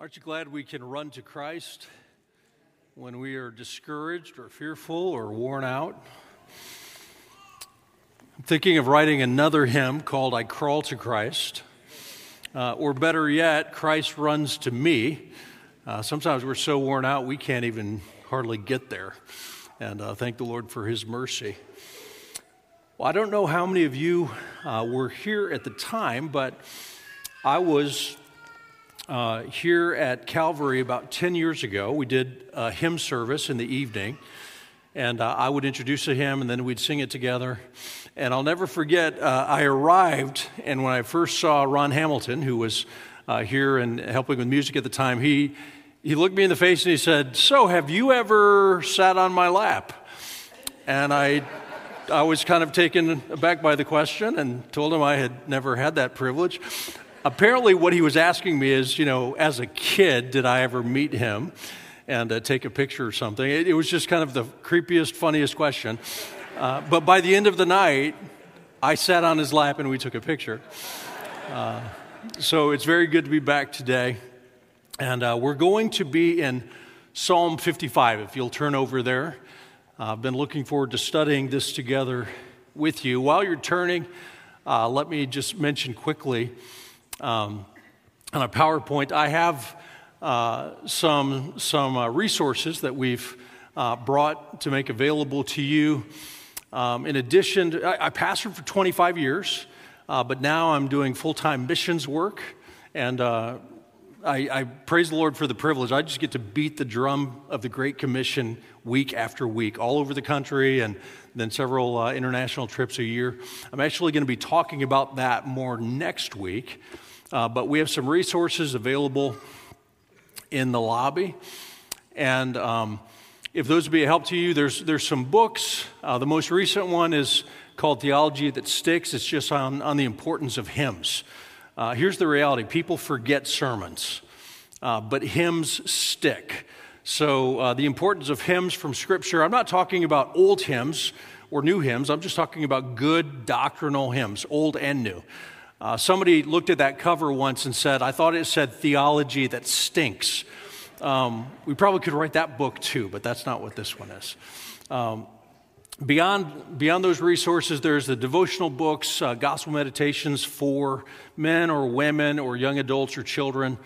Aren't you glad we can run to Christ when we are discouraged or fearful or worn out? I'm thinking of writing another hymn called I Crawl to Christ. Uh, or better yet, Christ runs to me. Uh, sometimes we're so worn out we can't even hardly get there. And uh, thank the Lord for his mercy. Well, I don't know how many of you uh, were here at the time, but I was uh, here at Calvary about 10 years ago. We did a hymn service in the evening, and uh, I would introduce a hymn, and then we'd sing it together. And I'll never forget, uh, I arrived, and when I first saw Ron Hamilton, who was uh, here and helping with music at the time, he, he looked me in the face and he said, So, have you ever sat on my lap? And I I was kind of taken aback by the question and told him I had never had that privilege apparently, what he was asking me is, you know, as a kid, did I ever meet him and uh, take a picture or something? It, it, was just kind of the creepiest, funniest question. Uh, but by the end of the night, I sat on his lap and we took a picture. Uh, so it's very good to be back today. And uh, we're going to be in Psalm 55, if you'll turn over there. I've been looking forward to studying this together with you. While you're turning, uh, let me just mention quickly um, on a PowerPoint, I have uh, some, some uh, resources that we've uh, brought to make available to you. Um, in addition, to, I, I, pastored for 25 years, uh, but now I'm doing full time missions work. And uh, I, I, praise the Lord for the privilege. I just get to beat the drum of the Great Commission week after week, all over the country, and then several uh, international trips a year. I'm actually going to be talking about that more next week. Uh, but we have some resources available in the lobby. And um, if those would be a help to you, there's, there's some books. Uh, the most recent one is called Theology That Sticks. It's just on, on the importance of hymns. Uh, here's the reality people forget sermons, uh, but hymns stick. So, uh, the importance of hymns from Scripture, I'm not talking about old hymns or new hymns, I'm just talking about good doctrinal hymns, old and new. Uh, somebody looked at that cover once and said, I thought it said theology that stinks. Um, we probably could write that book too, but that's not what this one is. Um, beyond, beyond those resources, there's the devotional books, uh, gospel meditations for men or women or young adults or children.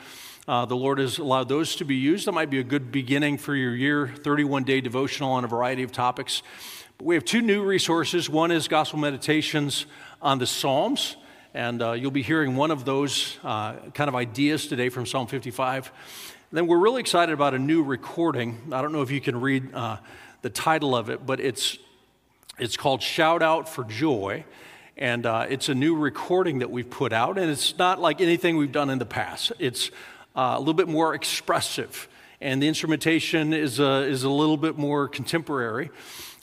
Uh, the Lord has allowed those to be used. That might be a good beginning for your year 31 day devotional on a variety of topics. But we have two new resources. One is gospel meditations on the Psalms. And uh, you'll be hearing one of those uh, kind of ideas today from Psalm 55. And then we're really excited about a new recording. I don't know if you can read uh, the title of it, but it's, it's called Shout Out for Joy. And uh, it's a new recording that we've put out. And it's not like anything we've done in the past, it's uh, a little bit more expressive. And the instrumentation is a, is a little bit more contemporary.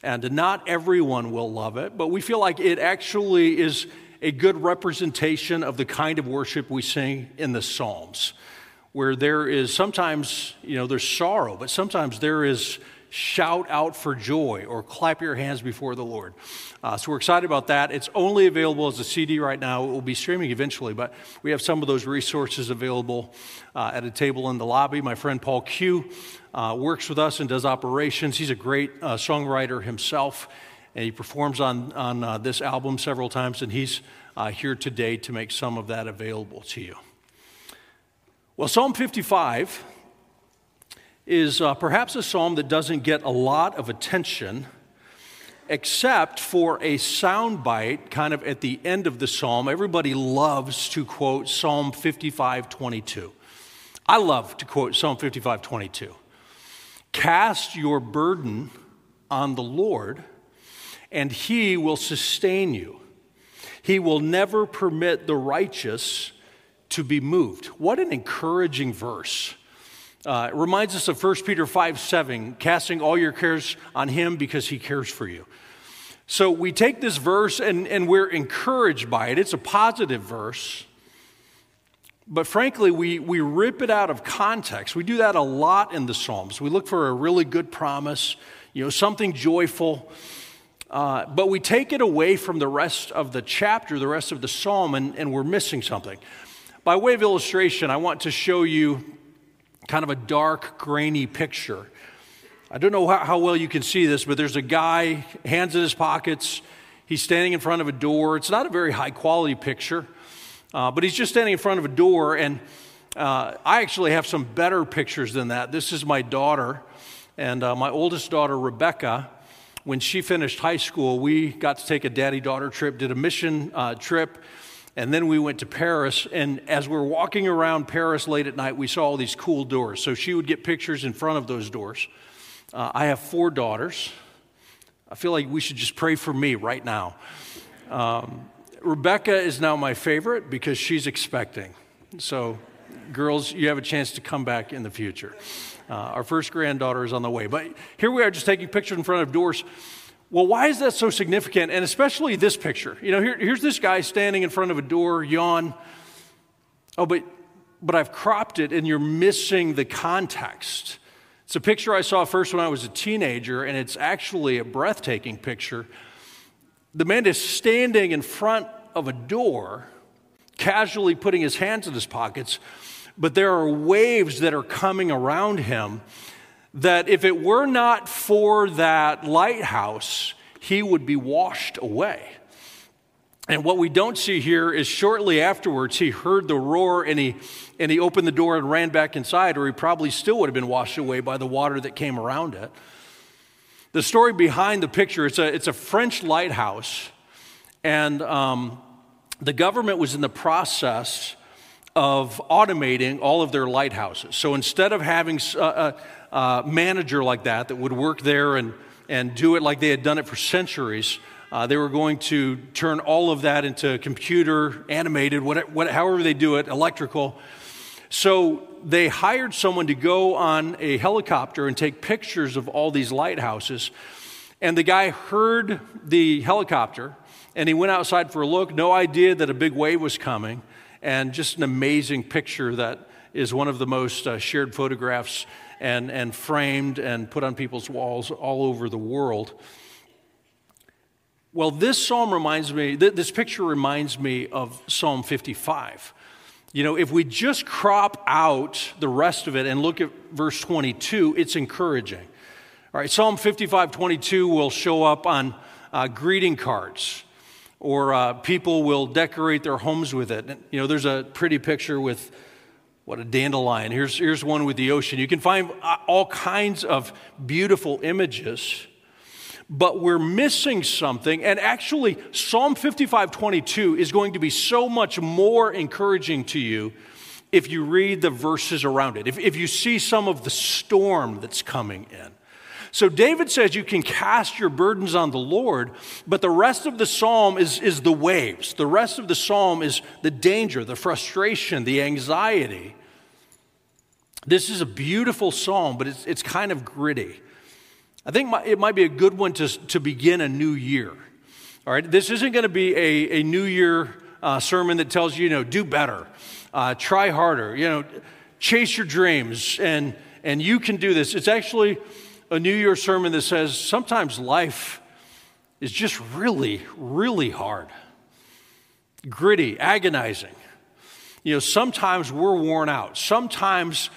And not everyone will love it, but we feel like it actually is a good representation of the kind of worship we sing in the Psalms, where there is sometimes, you know, there's sorrow, but sometimes there is shout out for joy or clap your hands before the Lord. Uh, so we're excited about that. It's only available as a CD right now. It will be streaming eventually, but we have some of those resources available uh, at a table in the lobby. My friend Paul Q uh, works with us and does operations. He's a great uh, songwriter himself and he performs on, on uh, this album several times, and he's uh, here today to make some of that available to you. Well, Psalm 55 is uh, perhaps a psalm that doesn't get a lot of attention, except for a soundbite kind of at the end of the psalm. Everybody loves to quote Psalm 55 22. I love to quote Psalm 55 22. Cast your burden on the Lord and he will sustain you. He will never permit the righteous to be moved. What an encouraging verse. Uh, it reminds us of 1 Peter 5 7, casting all your cares on him because he cares for you. So we take this verse and, and we're encouraged by it. It's a positive verse. But frankly, we, we rip it out of context. We do that a lot in the Psalms. We look for a really good promise, you know, something joyful. Uh, but we take it away from the rest of the chapter, the rest of the psalm, and, and we're missing something. By way of illustration, I want to show you kind of a dark, grainy picture. I don't know how, how well you can see this, but there's a guy, hands in his pockets. He's standing in front of a door. It's not a very high quality picture, uh, but he's just standing in front of a door. And uh, I actually have some better pictures than that. This is my daughter, and uh, my oldest daughter, Rebecca. When she finished high school, we got to take a daddy daughter trip, did a mission uh, trip and then we went to Paris. And as we are walking around Paris late at night, we saw all these cool doors. So she would get pictures in front of those doors. Uh, I have four daughters. I feel like we should just pray for me right now. Um, Rebecca is now my favorite because she's expecting. So, girls, you have a chance to come back in the future. Uh, our first granddaughter is on the way. But here we are just taking pictures in front of doors. Well, why is that so significant? And especially this picture. You know, here, here's this guy standing in front of a door, yawn. Oh, but, but I've cropped it and you're missing the context. It's a picture I saw first when I was a teenager, and it's actually a breathtaking picture. The man is standing in front of a door, casually putting his hands in his pockets, but there are waves that are coming around him that if it were not for that lighthouse, he would be washed away. And what we don't see here is shortly afterwards, he heard the roar and he, and he opened the door and ran back inside, or he probably still would have been washed away by the water that came around it. The story behind the picture it's a, it's a French lighthouse, and um, the government was in the process of automating all of their lighthouses. So instead of having a, a, a manager like that that would work there and, and do it like they had done it for centuries, uh, they were going to turn all of that into computer, animated, what, what, however they do it, electrical. So they hired someone to go on a helicopter and take pictures of all these lighthouses. And the guy heard the helicopter and he went outside for a look, no idea that a big wave was coming and just an amazing picture that is one of the most uh, shared photographs and, and framed and put on people's walls all over the world. Well, this psalm reminds me, th- this picture reminds me of Psalm 55. You know, if we just crop out the rest of it and look at verse 22, it's encouraging. All right, Psalm 55 22 will show up on uh, greeting cards or uh, people will decorate their homes with it. You know, there's a pretty picture with what a dandelion. Here's, here's one with the ocean. You can find uh, all kinds of beautiful images, but we're missing something. And actually, Psalm 55 22 is going to be so much more encouraging to you if you read the verses around it, if, if you see some of the storm that's coming in. So David says you can cast your burdens on the Lord, but the rest of the psalm is, is the waves. The rest of the psalm is the danger, the frustration, the anxiety. This is a beautiful psalm, but it's, it's kind of gritty. I think it might be a good one to, to begin a new year. All right, this isn't going to be a, a New Year uh, sermon that tells you, you know, do better, uh, try harder, you know, chase your dreams, and, and you can do this. It's actually a New Year sermon that says sometimes life is just really, really hard, gritty, agonizing. You know, sometimes we're worn out. Sometimes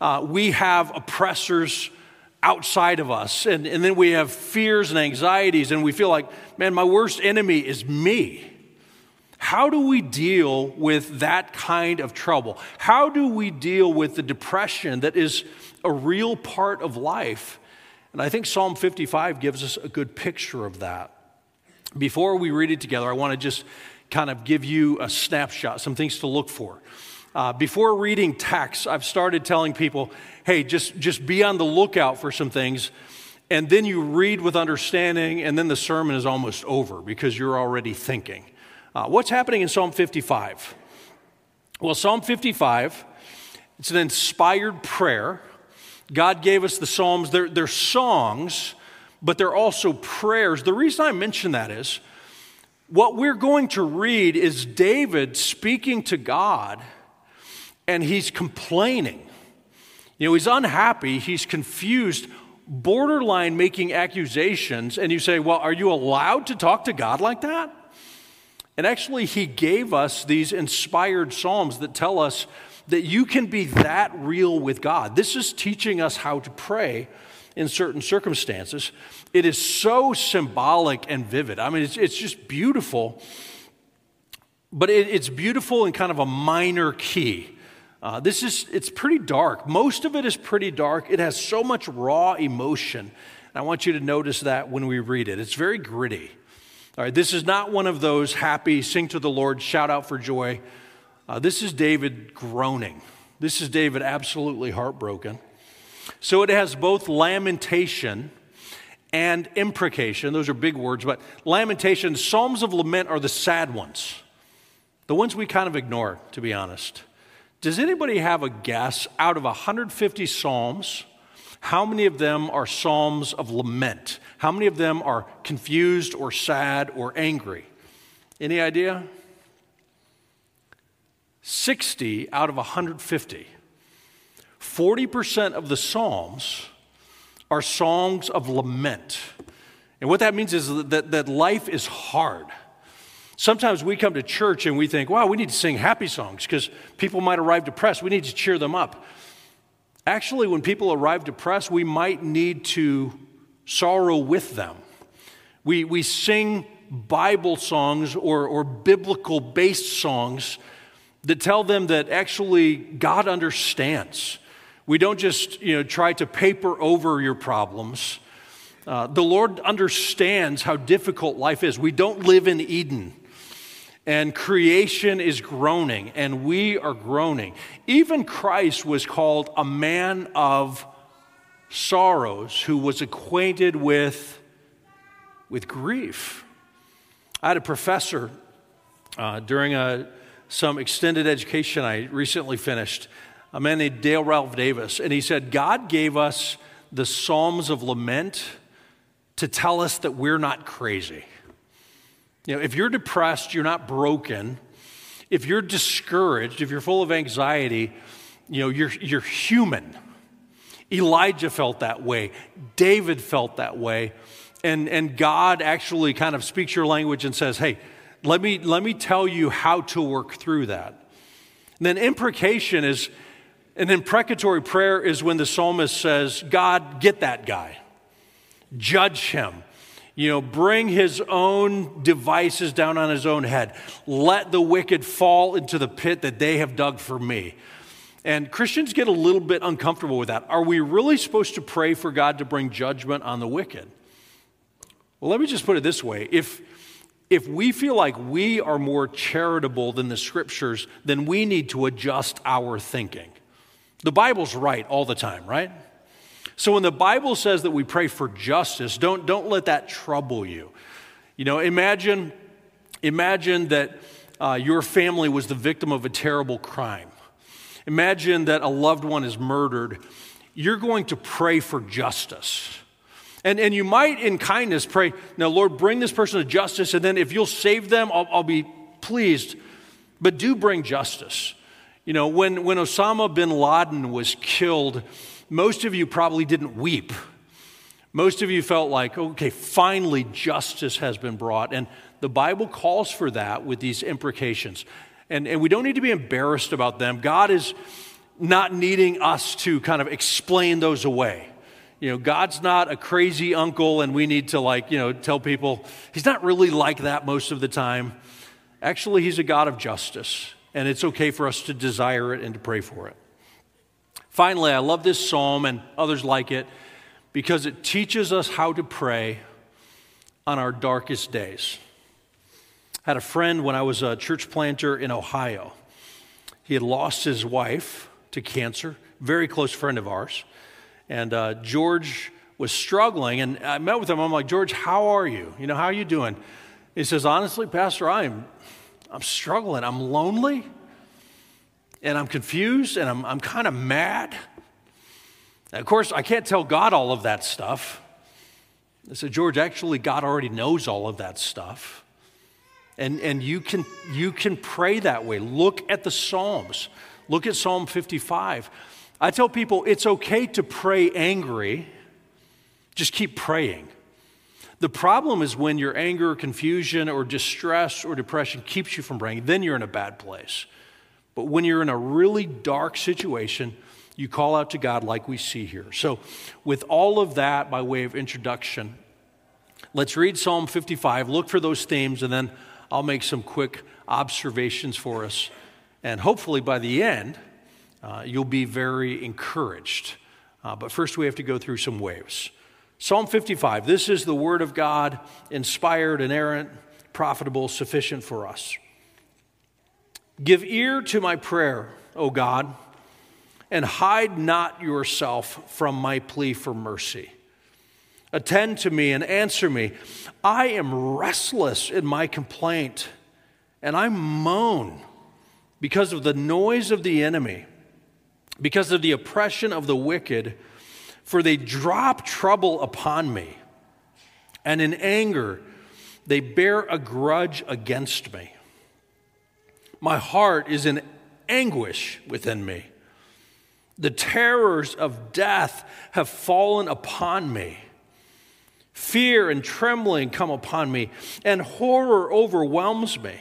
uh, we have oppressors outside of us, and, and then we have fears and anxieties, and we feel like, man, my worst enemy is me. How do we deal with that kind of trouble? How do we deal with the depression that is a real part of life and I think Psalm 55 gives us a good picture of that. Before we read it together, I want to just kind of give you a snapshot, some things to look for. Uh, before reading text, I've started telling people, hey, just, just be on the lookout for some things. And then you read with understanding, and then the sermon is almost over because you're already thinking. Uh, what's happening in Psalm 55? Well, Psalm 55, it's an inspired prayer God gave us the Psalms. They're, they're songs, but they're also prayers. The reason I mention that is what we're going to read is David speaking to God, and he's complaining. You know, he's unhappy, he's confused, borderline making accusations. And you say, Well, are you allowed to talk to God like that? And actually, he gave us these inspired Psalms that tell us that you can be that real with God. This is teaching us how to pray in certain circumstances. It is so symbolic and vivid. I mean, it's, it's just beautiful, but it, it's beautiful in kind of a minor key. Uh, this is, it's pretty dark. Most of it is pretty dark. It has so much raw emotion. I want you to notice that when we read it. It's very gritty. All right, this is not one of those happy, sing to the Lord, shout out for joy. Uh, this is David groaning. This is David absolutely heartbroken. So it has both lamentation and imprecation. Those are big words, but lamentation, Psalms of lament are the sad ones, the ones we kind of ignore, to be honest. Does anybody have a guess out of 150 Psalms? How many of them are Psalms of lament? How many of them are confused or sad or angry? Any idea? 60 out of 150. 40% of the Psalms are songs of lament. And what that means is that, that life is hard. Sometimes we come to church and we think, wow, we need to sing happy songs because people might arrive depressed. We need to cheer them up. Actually, when people arrive depressed, we might need to sorrow with them. We, we sing Bible songs or, or biblical based songs that tell them that actually God understands. We don't just you know, try to paper over your problems. Uh, the Lord understands how difficult life is. We don't live in Eden, and creation is groaning, and we are groaning. Even Christ was called a man of sorrows who was acquainted with, with grief. I had a professor uh, during a some extended education I recently finished, a man named Dale Ralph Davis, and he said, God gave us the Psalms of Lament to tell us that we're not crazy. You know, if you're depressed, you're not broken. If you're discouraged, if you're full of anxiety, you know, you're, you're human. Elijah felt that way. David felt that way. And, and God actually kind of speaks your language and says, hey, let me, let me tell you how to work through that. And then imprecation is an imprecatory prayer is when the psalmist says, God, get that guy, judge him. You know, bring his own devices down on his own head. Let the wicked fall into the pit that they have dug for me. And Christians get a little bit uncomfortable with that. Are we really supposed to pray for God to bring judgment on the wicked? Well, let me just put it this way. If, if we feel like we are more charitable than the scriptures, then we need to adjust our thinking. The Bible's right all the time, right? So when the Bible says that we pray for justice, don't, don't let that trouble you. You know, imagine, imagine that uh, your family was the victim of a terrible crime. Imagine that a loved one is murdered. You're going to pray for justice. And, and you might, in kindness, pray, Now, Lord, bring this person to justice, and then if you'll save them, I'll, I'll be pleased. But do bring justice. You know, when, when Osama bin Laden was killed, most of you probably didn't weep. Most of you felt like, okay, finally justice has been brought. And the Bible calls for that with these imprecations. And, and we don't need to be embarrassed about them. God is not needing us to kind of explain those away. You know, God's not a crazy uncle and we need to, like, you know, tell people, He's not really like that most of the time. Actually, He's a God of justice, and it's okay for us to desire it and to pray for it. Finally, I love this psalm and others like it because it teaches us how to pray on our darkest days. I had a friend when I was a church planter in Ohio. He had lost his wife to cancer, very close friend of ours. And uh, George was struggling, and I met with him. I'm like, George, how are you? You know, how are you doing? He says, honestly, Pastor, I'm, I'm struggling. I'm lonely, and I'm confused, and I'm, I'm kind of mad. And of course, I can't tell God all of that stuff. I said, George, actually, God already knows all of that stuff. And, and you, can, you can pray that way. Look at the Psalms. Look at Psalm 55. I tell people it's okay to pray angry, just keep praying. The problem is when your anger, confusion, or distress or depression keeps you from praying, then you're in a bad place. But when you're in a really dark situation, you call out to God like we see here. So, with all of that by way of introduction, let's read Psalm 55, look for those themes, and then I'll make some quick observations for us. And hopefully by the end, uh, you'll be very encouraged. Uh, but first, we have to go through some waves. Psalm 55 this is the word of God, inspired, inerrant, profitable, sufficient for us. Give ear to my prayer, O God, and hide not yourself from my plea for mercy. Attend to me and answer me. I am restless in my complaint, and I moan because of the noise of the enemy, because of the oppression of the wicked, for they drop trouble upon me, and in anger they bear a grudge against me. My heart is in anguish within me. The terrors of death have fallen upon me. Fear and trembling come upon me, and horror overwhelms me.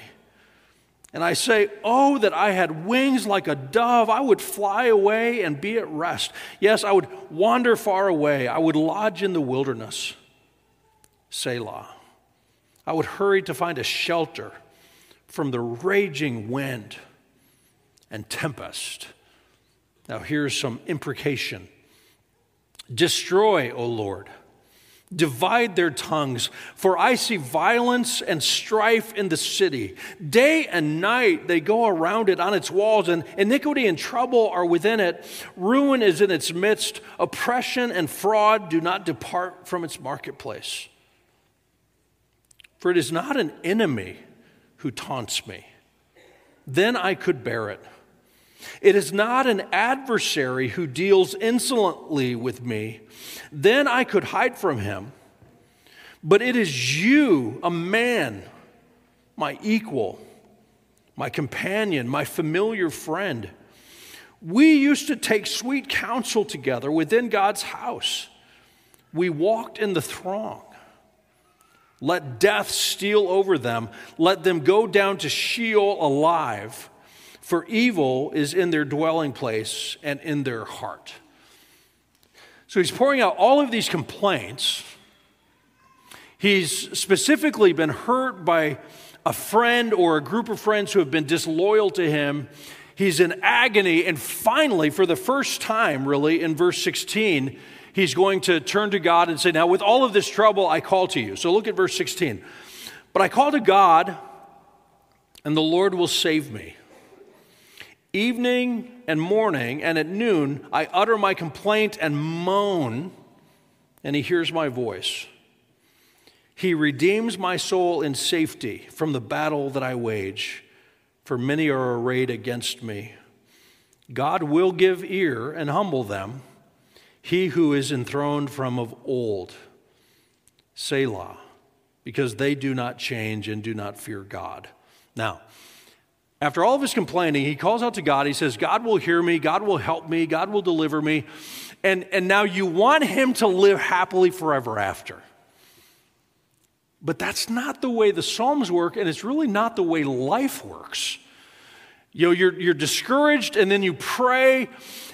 And I say, Oh, that I had wings like a dove. I would fly away and be at rest. Yes, I would wander far away. I would lodge in the wilderness. Selah. I would hurry to find a shelter from the raging wind and tempest. Now, here's some imprecation Destroy, O Lord Divide their tongues, for I see violence and strife in the city. Day and night they go around it on its walls, and iniquity and trouble are within it. Ruin is in its midst. Oppression and fraud do not depart from its marketplace. For it is not an enemy who taunts me, then I could bear it. It is not an adversary who deals insolently with me. Then I could hide from him. But it is you, a man, my equal, my companion, my familiar friend. We used to take sweet counsel together within God's house. We walked in the throng. Let death steal over them. Let them go down to Sheol alive for evil is in their dwelling place and in their heart. So he's pouring out all of these complaints. He's specifically been hurt by a friend or a group of friends who have been disloyal to him. He's in agony. And finally, for the first time, really, in verse 16, he's going to turn to God and say, Now, with all of this trouble, I call to you. So look at verse 16. But I call to God, and the Lord will save me. Evening and morning, and at noon, I utter my complaint and moan, and he hears my voice. He redeems my soul in safety from the battle that I wage, for many are arrayed against me. God will give ear and humble them, he who is enthroned from of old. Selah, because they do not change and do not fear God. Now, after all of his complaining, he calls out to God. He says, God will hear me, God will help me, God will deliver me. And, and now you want him to live happily forever after. But that's not the way the Psalms work, and it's really not the way life works. You know, you're, you're discouraged, and then you pray.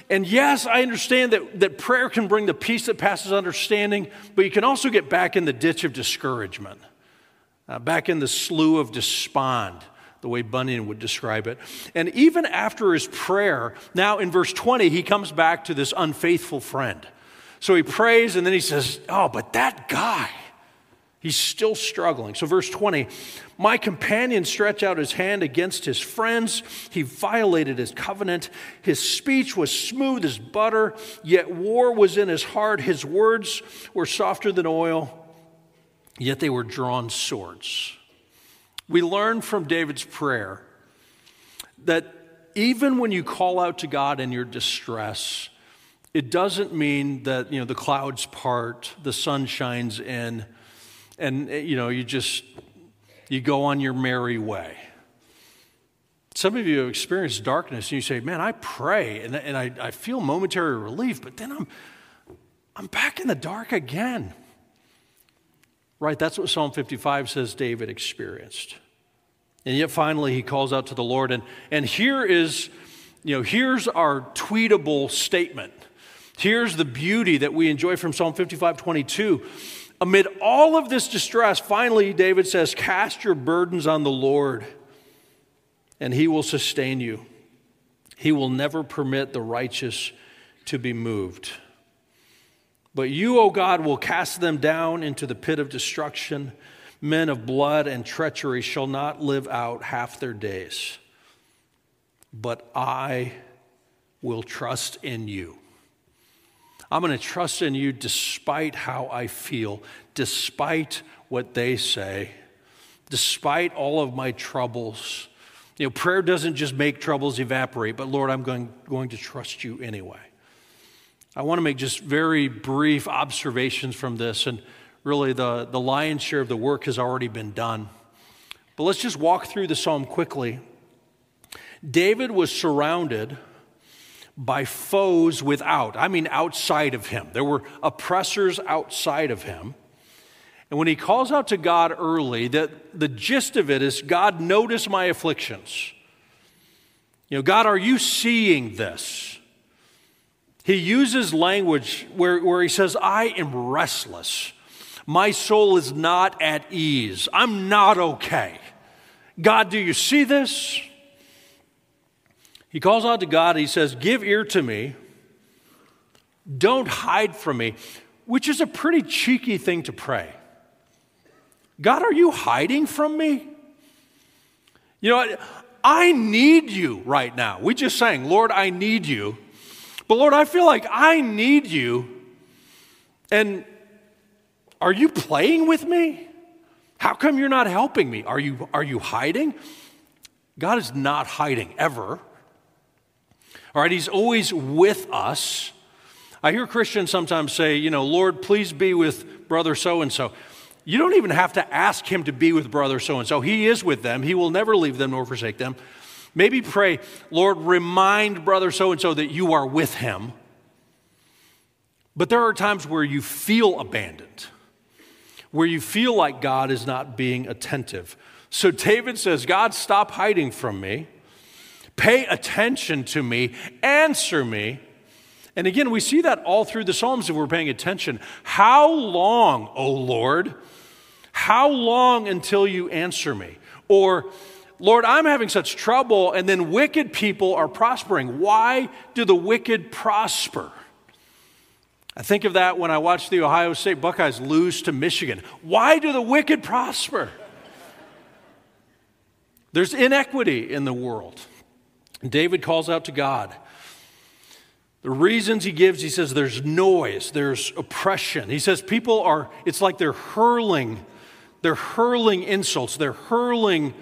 And yes, I understand that, that prayer can bring the peace that passes understanding, but you can also get back in the ditch of discouragement, uh, back in the slough of despond the way Bunyan would describe it. And even after his prayer, now in verse 20, he comes back to this unfaithful friend. So he prays and then he says, Oh, but that guy, he's still struggling. So, verse 20, my companion stretched out his hand against his friends. He violated his covenant. His speech was smooth as butter, yet war was in his heart. His words were softer than oil, yet they were drawn swords. We learn from David's prayer that even when you call out to God in your distress, it doesn't mean that you know the clouds part, the sun shines in, and you know you just you go on your merry way. Some of you have experienced darkness and you say, Man, I pray and, and I, I feel momentary relief, but then I'm I'm back in the dark again. Right? That's what Psalm 55 says David experienced. And yet finally he calls out to the Lord. And, and here is, you know, here's our tweetable statement. Here's the beauty that we enjoy from Psalm 55 22. Amid all of this distress, finally, David says, Cast your burdens on the Lord, and he will sustain you. He will never permit the righteous to be moved. But you, O God, will cast them down into the pit of destruction. Men of blood and treachery shall not live out half their days. But I will trust in you. I'm going to trust in you despite how I feel, despite what they say, despite all of my troubles. You know, prayer doesn't just make troubles evaporate, but Lord, I'm going, going to trust you anyway. I want to make just very brief observations from this, and really the, the lion's share of the work has already been done. But let's just walk through the psalm quickly. David was surrounded by foes without, I mean, outside of him. There were oppressors outside of him. And when he calls out to God early, the, the gist of it is God, notice my afflictions. You know, God, are you seeing this? He uses language where, where he says, I am restless. My soul is not at ease. I'm not okay. God, do you see this? He calls out to God. He says, Give ear to me. Don't hide from me, which is a pretty cheeky thing to pray. God, are you hiding from me? You know, I need you right now. We just sang, Lord, I need you. But Lord, I feel like I need you. And are you playing with me? How come you're not helping me? Are you, are you hiding? God is not hiding ever. All right, He's always with us. I hear Christians sometimes say, you know, Lord, please be with brother so and so. You don't even have to ask Him to be with brother so and so. He is with them, He will never leave them nor forsake them. Maybe pray, Lord, remind brother so and so that you are with him. But there are times where you feel abandoned, where you feel like God is not being attentive. So David says, God, stop hiding from me. Pay attention to me. Answer me. And again, we see that all through the Psalms if we're paying attention. How long, O Lord? How long until you answer me? Or, Lord, I'm having such trouble, and then wicked people are prospering. Why do the wicked prosper? I think of that when I watch the Ohio State Buckeyes lose to Michigan. Why do the wicked prosper? There's inequity in the world. And David calls out to God. The reasons he gives, he says there's noise, there's oppression. He says people are, it's like they're hurling, they're hurling insults, they're hurling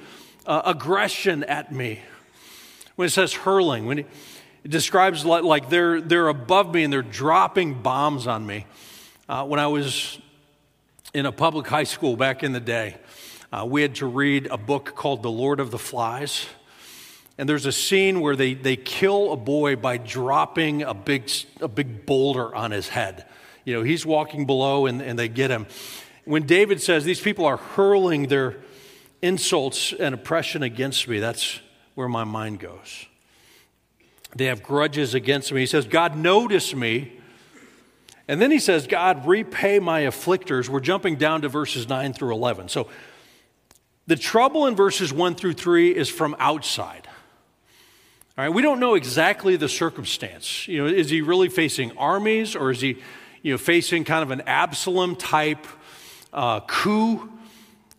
uh, aggression at me. When it says hurling, when it, it describes like, like, they're, they're above me and they're dropping bombs on me. Uh, when I was in a public high school back in the day, uh, we had to read a book called The Lord of the Flies. And there's a scene where they, they kill a boy by dropping a big, a big boulder on his head. You know, he's walking below and, and they get him. When David says, These people are hurling their, insults and oppression against me, that's where my mind goes. They have grudges against me. He says, God, notice me. And then he says, God, repay my afflictors. We're jumping down to verses 9 through 11. So the trouble in verses 1 through 3 is from outside. All right, we don't know exactly the circumstance. You know, is he really facing armies or is he, you know, facing kind of an Absalom type uh, coup?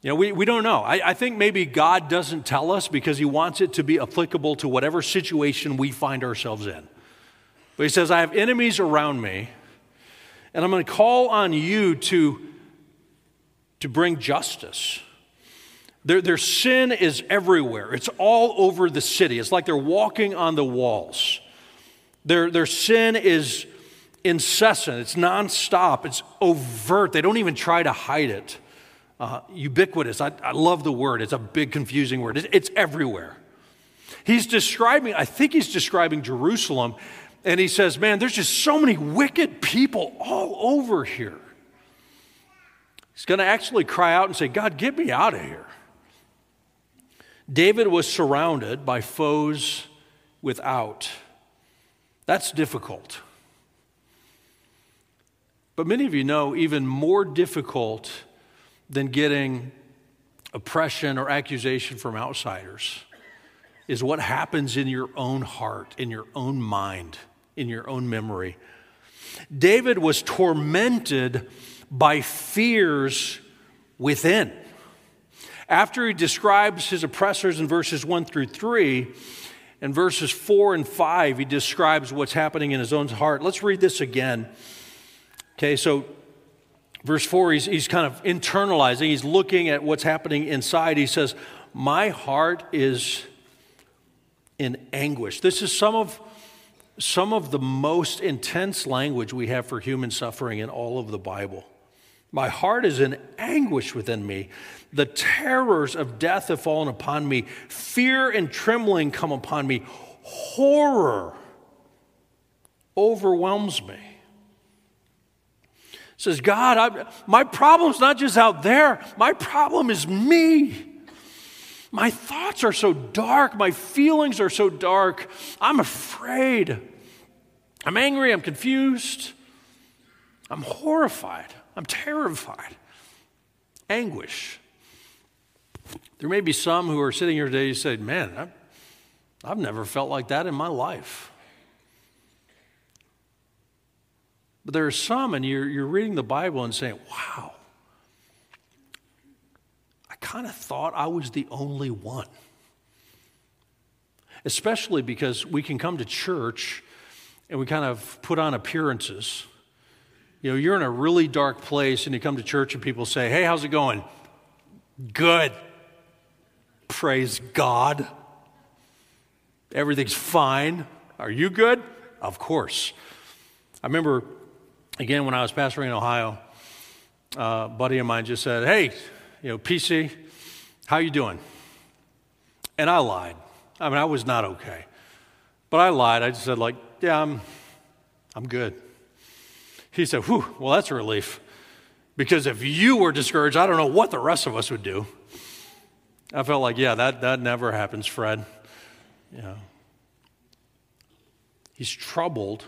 You know, we, we don't know. I, I think maybe God doesn't tell us because he wants it to be applicable to whatever situation we find ourselves in. But he says, I have enemies around me, and I'm going to call on you to, to bring justice. Their, their sin is everywhere, it's all over the city. It's like they're walking on the walls. Their, their sin is incessant, it's nonstop, it's overt. They don't even try to hide it uh, ubiquitous. I, I, love the word, it's a big, confusing word. It's, it's everywhere. He's describing, I think he's describing Jerusalem, and he says, Man, there's just so many wicked people all over here. He's going to actually cry out and say, God, get me out of here. David was surrounded by foes without. That's difficult. But many of you know even more difficult than getting oppression or accusation from outsiders is what happens in your own heart, in your own mind, in your own memory. David was tormented by fears within. After he describes his oppressors in verses 1 through 3, in verses 4 and 5, he describes what's happening in his own heart. Let's read this again. Okay, so verse 4, he's, he's kind of internalizing, he's looking at what's happening inside. He says, My heart is in anguish. This is some of some of the most intense language we have for human suffering in all of the Bible. My heart is in anguish within me. The terrors of death have fallen upon me. Fear and trembling come upon me. Horror overwhelms me. Says, God, I, my problem's not just out there, my problem is me. My thoughts are so dark, my feelings are so dark. I'm afraid. I'm angry, I'm confused, I'm horrified. I'm terrified. Anguish. There may be some who are sitting here today who say, Man, I've, I've never felt like that in my life. But there are some, and you're, you're reading the Bible and saying, Wow, I kind of thought I was the only one. Especially because we can come to church and we kind of put on appearances you know, you're in a really dark place and you come to church and people say, Hey, how's it going? Good. Praise God. Everything's fine. Are you good? Of course. I remember, again, when I was pastoring in Ohio, a buddy of mine just said, Hey, you know, PC, how you doing? And I lied. I mean, I was not okay. But I lied. I just said, like, yeah, I'm, I'm good. He said, Whew, well, that's a relief. Because if you were discouraged, I don't know what the rest of us would do. I felt like, yeah, that, that never happens, Fred. Yeah. He's troubled.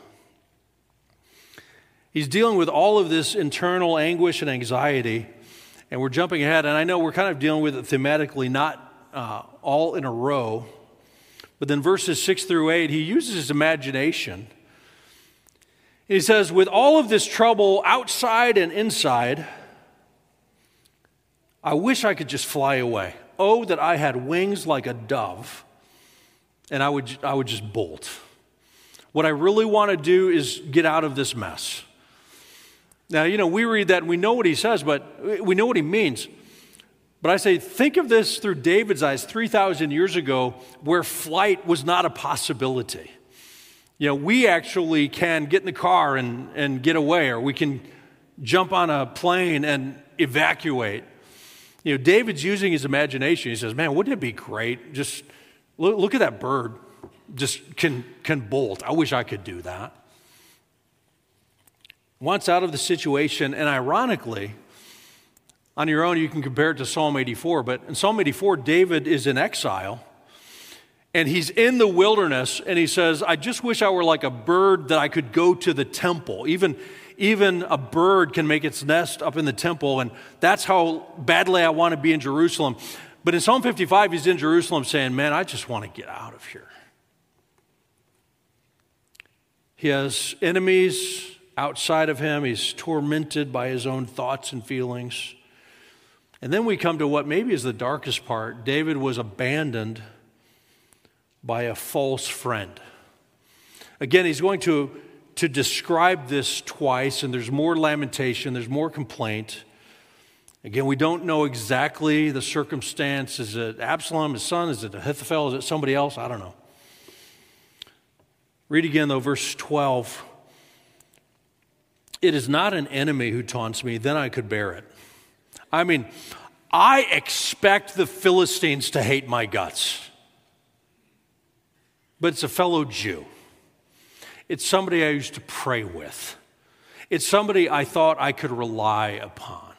He's dealing with all of this internal anguish and anxiety, and we're jumping ahead. And I know we're kind of dealing with it thematically, not uh, all in a row. But then verses 6 through 8, he uses his imagination he says, with all of this trouble outside and inside, I wish I could just fly away. Oh, that I had wings like a dove, and I would, I would just bolt. What I really want to do is get out of this mess. Now, you know, we read that and we know what he says, but we know what he means. But I say, think of this through David's eyes 3,000 years ago, where flight was not a possibility. You know, we actually can get in the car and, and get away, or we can jump on a plane and evacuate. You know, David's using his imagination. He says, Man, wouldn't it be great? Just look, look at that bird. Just can, can bolt. I wish I could do that. Once out of the situation, and ironically, on your own, you can compare it to Psalm 84, but in Psalm 84, David is in exile and he's in the wilderness and he says, I just wish I were like a bird that I could go to the temple. Even, even a bird can make its nest up in the temple, and that's how badly I want to be in Jerusalem. But in Psalm 55, he's in Jerusalem saying, Man, I just want to get out of here. He has enemies outside of him, he's tormented by his own thoughts and feelings. And then we come to what maybe is the darkest part David was abandoned by a false friend. Again, he's going to, to describe this twice, and there's more lamentation, there's more complaint. Again, we don't know exactly the circumstance. Is it Absalom, his son? Is it Ahithophel? Is it somebody else? I don't know. Read again, though, verse 12. It is not an enemy who taunts me, then I could bear it. I mean, I expect the Philistines to hate my guts but it's a fellow Jew. It's somebody I used to pray with. It's somebody I thought I could rely upon.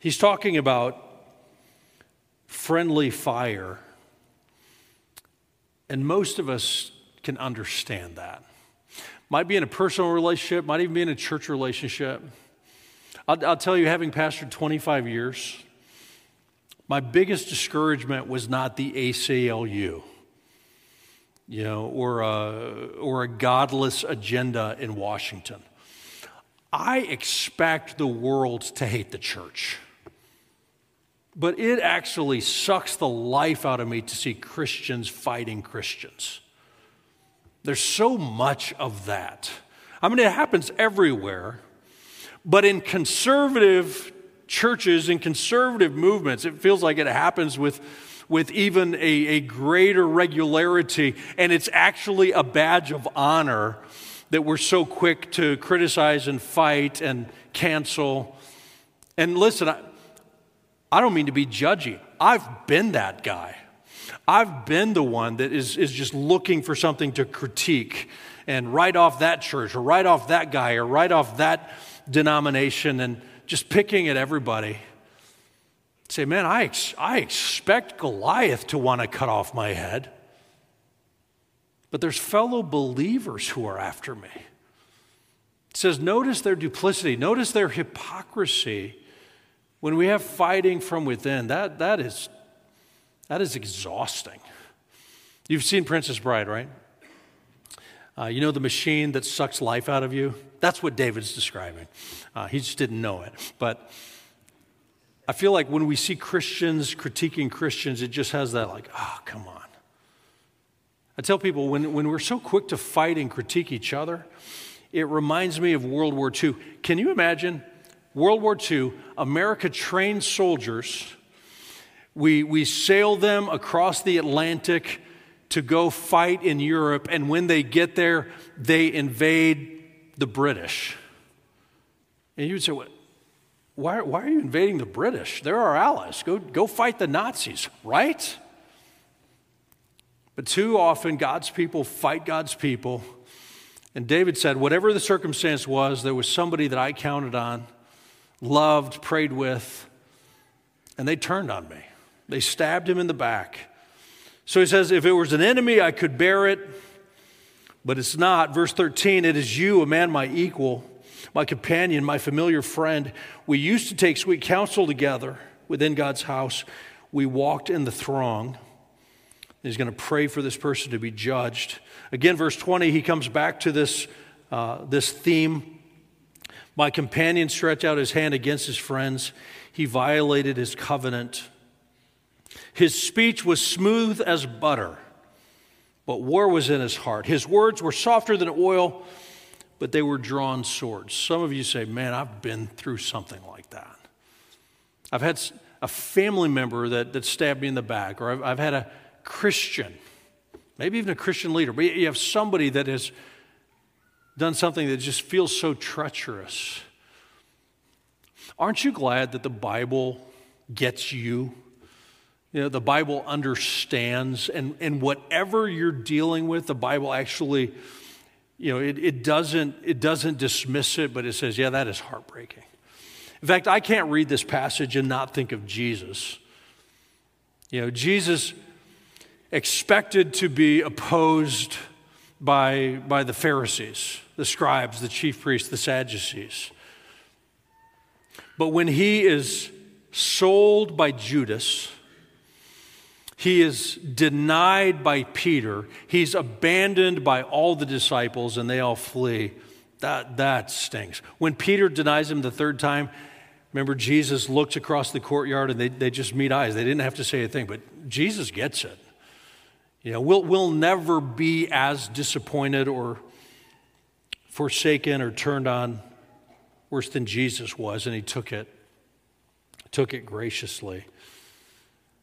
He's talking about friendly fire. And most of us can understand that. Might be in a personal relationship, might even be in a church relationship. I'll, I'll tell you, having pastored 25 years, my biggest discouragement was not the ACLU, you know, or a, or a godless agenda in Washington. I expect the world to hate the church. But it actually sucks the life out of me to see Christians fighting Christians. There's so much of that. I mean, it happens everywhere. But in conservative churches and conservative movements, it feels like it happens with, with even a, a greater regularity. And it's actually a badge of honor that we're so quick to criticize and fight and cancel. And listen, I, I don't mean to be judgy. I've been that guy. I've been the one that is, is just looking for something to critique and write off that church or write off that guy or write off that denomination and just picking at everybody. Say, man, I, ex- I expect Goliath to want to cut off my head. But there's fellow believers who are after me. It says, notice their duplicity, notice their hypocrisy. When we have fighting from within, that, that, is, that is exhausting. You've seen Princess Bride, right? Uh, you know the machine that sucks life out of you? That's what David's describing. Uh, he just didn't know it. But I feel like when we see Christians critiquing Christians, it just has that, like, oh, come on. I tell people when, when we're so quick to fight and critique each other, it reminds me of World War II. Can you imagine World War II, America trained soldiers? We, we sail them across the Atlantic to go fight in Europe, and when they get there, they invade the British. And you would say, well, why, why are you invading the British? They're our allies. Go, go fight the Nazis, right? But too often, God's people fight God's people. And David said, whatever the circumstance was, there was somebody that I counted on, loved, prayed with, and they turned on me. They stabbed him in the back. So he says, if it was an enemy, I could bear it, but it's not. Verse 13, it is you, a man my equal, my companion, my familiar friend. We used to take sweet counsel together within God's house. We walked in the throng. He's going to pray for this person to be judged. Again, verse 20, he comes back to this, uh, this theme. My companion stretched out his hand against his friends. He violated his covenant. His speech was smooth as butter, but war was in his heart. His words were softer than oil, but they were drawn swords. Some of you say, Man, I've been through something like that. I've had a family member that, that stabbed me in the back, or I've, I've had a Christian, maybe even a Christian leader, but you have somebody that has done something that just feels so treacherous. Aren't you glad that the Bible gets you? You know, the Bible understands, and, and whatever you're dealing with, the Bible actually, you know, it, it, doesn't, it doesn't dismiss it, but it says, yeah, that is heartbreaking. In fact, I can't read this passage and not think of Jesus. You know, Jesus expected to be opposed by, by the Pharisees, the scribes, the chief priests, the Sadducees. But when he is sold by Judas, he is denied by Peter, he's abandoned by all the disciples, and they all flee. That, that stings. When Peter denies him the third time, remember Jesus looks across the courtyard and they, they just meet eyes. They didn't have to say a thing, but Jesus gets it. You know, we'll, we'll never be as disappointed or forsaken or turned on worse than Jesus was, and he took it, took it graciously.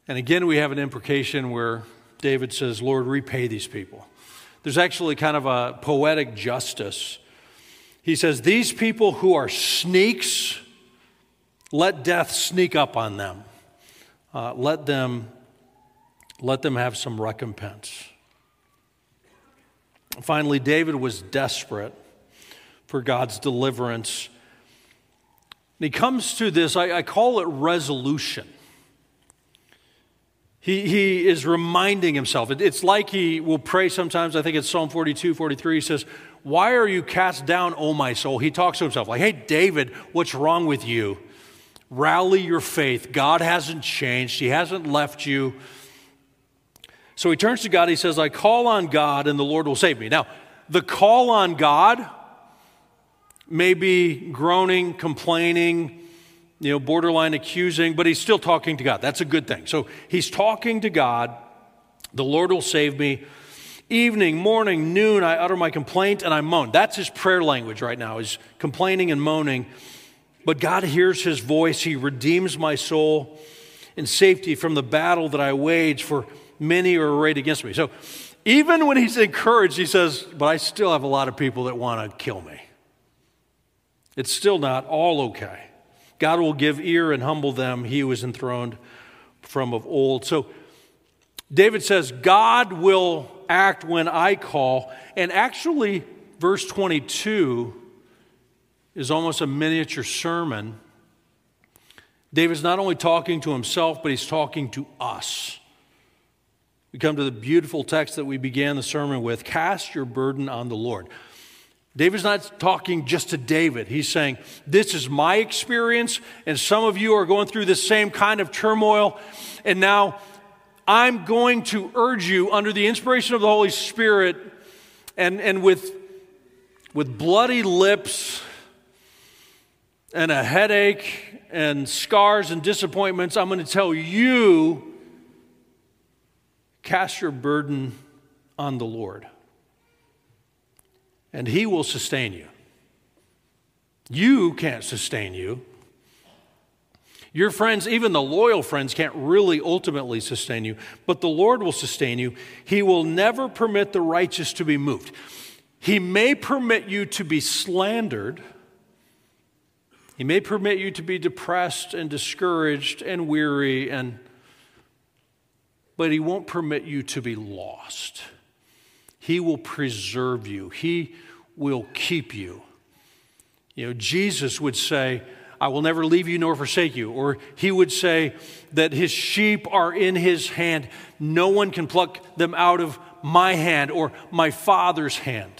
And again, we have an imprecation where David says, Lord, repay these people. There's actually kind of a poetic justice. He says, These people who are sneaks, let death sneak up on them. Uh, let them let them have some recompense. Finally, David was desperate for God's deliverance. And he comes to this, I, I call it resolution. He, he is reminding himself. It, it's like he will pray sometimes. I think it's Psalm 42, 43. He says, Why are you cast down, O my soul? He talks to himself like, Hey, David, what's wrong with you? Rally your faith. God hasn't changed, He hasn't left you. So he turns to God. He says, I call on God, and the Lord will save me. Now, the call on God may be groaning, complaining, you know, borderline accusing, but he's still talking to God. That's a good thing. So he's talking to God. The Lord will save me. Evening, morning, noon, I utter my complaint and I moan. That's his prayer language right now, is complaining and moaning. But God hears his voice. He redeems my soul in safety from the battle that I wage, for many are arrayed against me. So even when he's encouraged, he says, But I still have a lot of people that want to kill me. It's still not all okay. God will give ear and humble them. He was enthroned from of old. So David says, God will act when I call. And actually, verse 22 is almost a miniature sermon. David's not only talking to himself, but he's talking to us. We come to the beautiful text that we began the sermon with Cast your burden on the Lord. David's not talking just to David. He's saying, This is my experience, and some of you are going through the same kind of turmoil. And now I'm going to urge you, under the inspiration of the Holy Spirit, and, and with, with bloody lips and a headache and scars and disappointments, I'm going to tell you cast your burden on the Lord and He will sustain you. You can't sustain you. Your friends, even the loyal friends, can't really ultimately sustain you, but the Lord will sustain you. He will never permit the righteous to be moved. He may permit you to be slandered. He may permit you to be depressed and discouraged and weary and but he won't permit you to be lost. He will preserve you, He will keep you. You know, Jesus would say, I will never leave you nor forsake you. Or he would say that his sheep are in his hand. No one can pluck them out of my hand or my Father's hand.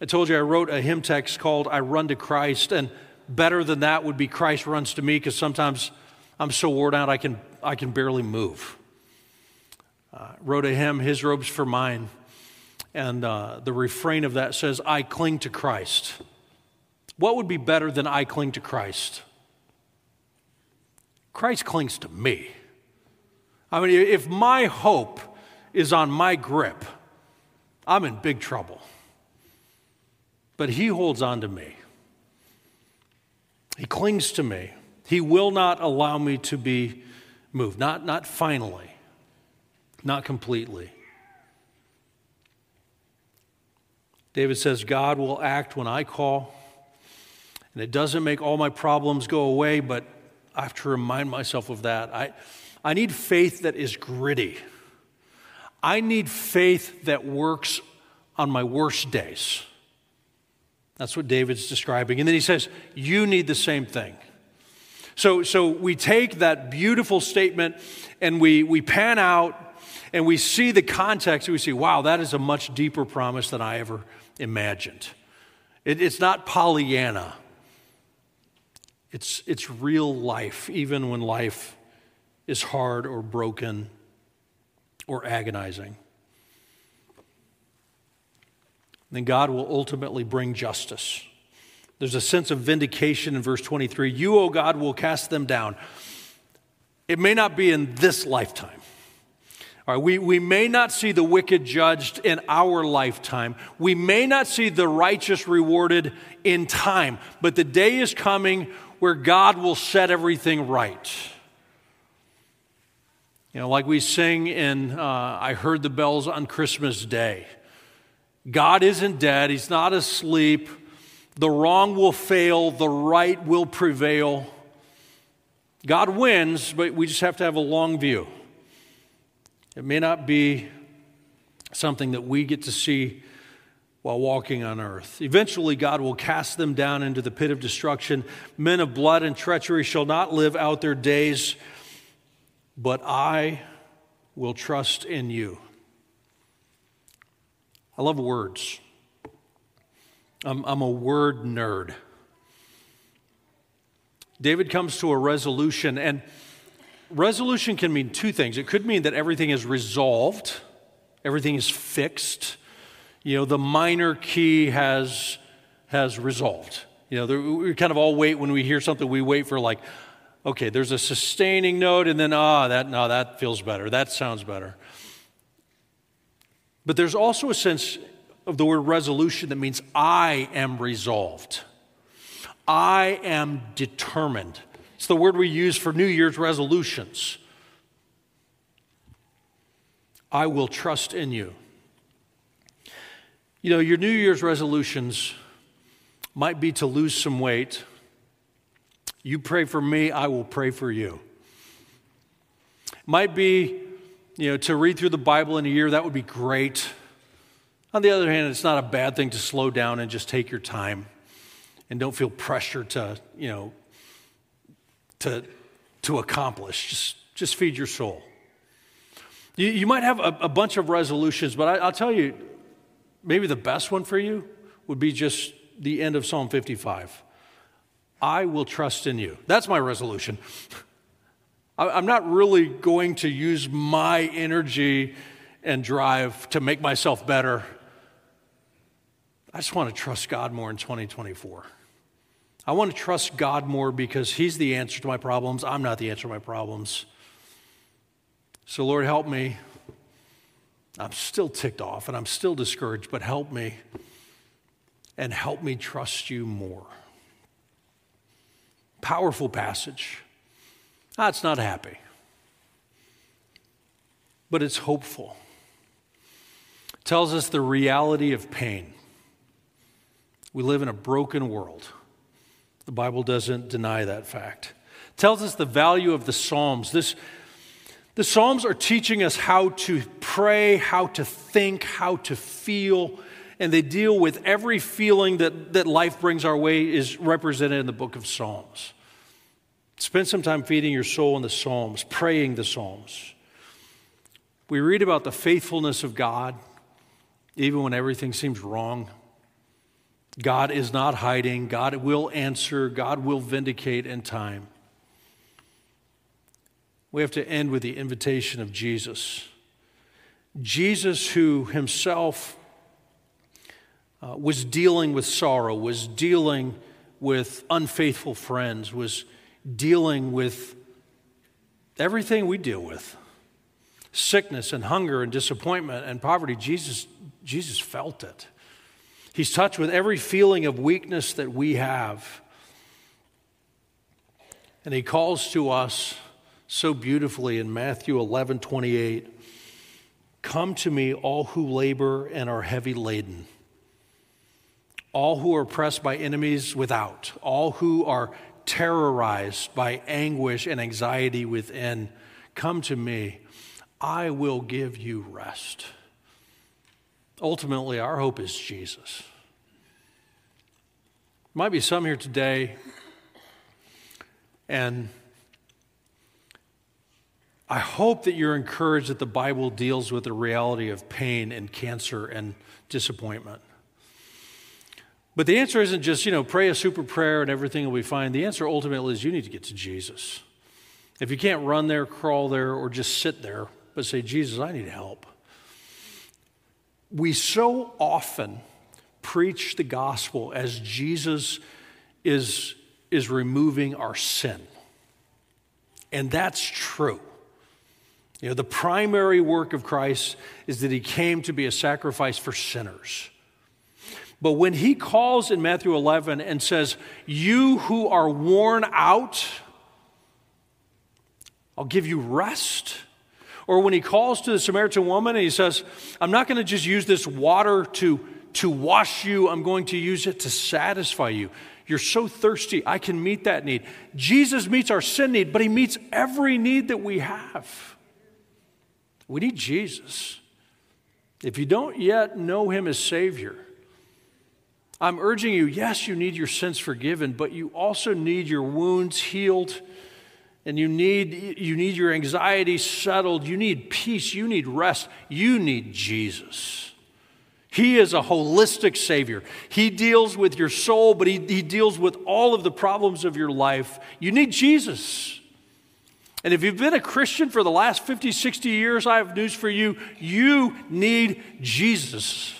I told you I wrote a hymn text called I Run to Christ, and better than that would be Christ runs to me because sometimes I'm so worn out I can, I can barely move uh, wrote a hymn, His Robes for Mine. And uh, the refrain of that says, I cling to Christ. What would be better than I cling to Christ? Christ clings to me. I mean, if my hope is on my grip, I'm in big trouble. But He holds on to me, He clings to me. He will not allow me to be moved, not, not finally. Not completely. David says, God will act when I call. And it doesn't make all my problems go away, but I have to remind myself of that. I, I need faith that is gritty. I need faith that works on my worst days. That's what David's describing. And then he says, You need the same thing. So, so we take that beautiful statement and we, we pan out and we see the context, we see, wow, that is a much deeper promise than I ever imagined. It, it's not Pollyanna, it's, it's real life, even when life is hard or broken or agonizing. Then God will ultimately bring justice. There's a sense of vindication in verse 23. You, O God, will cast them down. It may not be in this lifetime. All right, we, we may not see the wicked judged in our lifetime. We may not see the righteous rewarded in time, but the day is coming where God will set everything right. You know, like we sing in uh, I Heard the Bells on Christmas Day. God isn't dead, He's not asleep. The wrong will fail, the right will prevail. God wins, but we just have to have a long view. It may not be something that we get to see while walking on earth. Eventually, God will cast them down into the pit of destruction. Men of blood and treachery shall not live out their days. but I will trust in you. I love words. I'm, I'm a word nerd. David comes to a resolution, and resolution can mean two things. It could mean that everything is resolved, everything is fixed. You know, the minor key has, has resolved. You know, there, we kind of all wait when we hear something, we wait for like, okay, there's a sustaining note, and then, ah, that, no, that feels better. That sounds better. But there's also a sense of the word resolution that means I am resolved. I am determined. It's the word we use for New Year's resolutions. I will trust in you. You know, your New Year's resolutions might be to lose some weight. You pray for me, I will pray for you. Might be, you know, to read through the Bible in a year, that would be great. On the other hand, it's not a bad thing to slow down and just take your time and don't feel pressure to, you know, to, to accomplish. Just, just feed your soul. You, you might have a, a, bunch of resolutions, but I, I'll tell you, maybe the best one for you would be just the end of Psalm 55. I will trust in you. That's my resolution. I'm not really going to use my energy and drive to make myself better. I just want to trust God more in 2024. I want to trust God more because He's the answer to my problems. I'm not the answer to my problems. So, Lord, help me. I'm still ticked off and I'm still discouraged, but help me and help me trust you more. Powerful passage. Ah, it's not happy, but it's hopeful. It tells us the reality of pain. We live in a broken world. The Bible doesn't deny that fact. It tells us the value of the Psalms. This, the Psalms are teaching us how to pray, how to think, how to feel, and they deal with every feeling that, that life brings our way is represented in the book of Psalms. Spend some time feeding your soul in the Psalms, praying the Psalms. We read about the faithfulness of God, even when everything seems wrong. God is not hiding. God will answer. God will vindicate in time. We have to end with the invitation of Jesus. Jesus, who himself uh, was dealing with sorrow, was dealing with unfaithful friends, was dealing with everything we deal with sickness and hunger and disappointment and poverty. Jesus, Jesus felt it. He's touched with every feeling of weakness that we have. And he calls to us so beautifully in Matthew 11 28 Come to me, all who labor and are heavy laden, all who are oppressed by enemies without, all who are terrorized by anguish and anxiety within. Come to me, I will give you rest. Ultimately, our hope is Jesus. Might be some here today, and I hope that you're encouraged that the Bible deals with the reality of pain and cancer and disappointment. But the answer isn't just, you know, pray a super prayer and everything will be fine. The answer ultimately is you need to get to Jesus. If you can't run there, crawl there, or just sit there, but say, Jesus, I need help we so often preach the gospel as Jesus is, is removing our sin. And that's true. You know, the primary work of Christ is that he came to be a sacrifice for sinners. But when he calls in Matthew 11 and says, You who are worn out, I'll give you rest. Or when he calls to the Samaritan woman and he says, I'm not going to just use this water to, to wash you, I'm going to use it to satisfy you. You're so thirsty, I can meet that need. Jesus meets our sin need, but he meets every need that we have. We need Jesus. If you don't yet know him as Savior, I'm urging you yes, you need your sins forgiven, but you also need your wounds healed and you need, you need your anxiety settled, you need peace, you need rest, you need Jesus. He is a holistic Savior. He deals with your soul, but he, he deals with all of the problems of your life. You need Jesus. And if you've been a Christian for the last 50, 60 years, I have news for you. You need Jesus.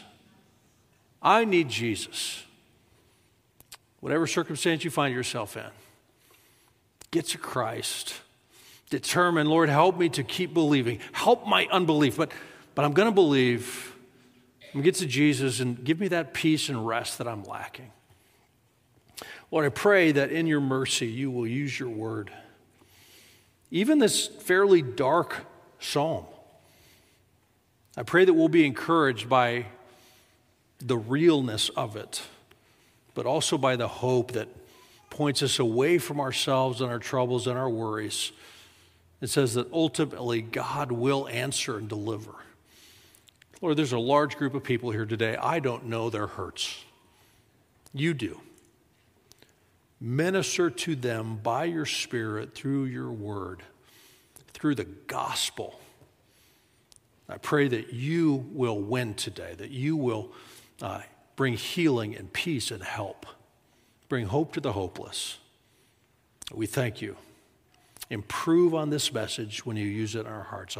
I need Jesus. Whatever circumstance you find yourself in, get to Christ. Determine, Lord, help me to keep believing. Help my unbelief. But, but I'm going to believe. I'm going to get to Jesus and give me that peace and rest that I'm lacking. Lord, I pray that in your mercy you will use your word. Even this fairly dark psalm, I pray that we'll be encouraged by the realness of it, but also by the hope that points us away from ourselves and our troubles and our worries. It says that ultimately God will answer and deliver. Lord, there's a large group of people here today. I don't know their hurts. You do. Minister to them by your Spirit through your word, through the gospel. I pray that you will win today, that you will uh, bring healing and peace and help, bring hope to the hopeless. We thank you. Improve on this message when you use it in our hearts.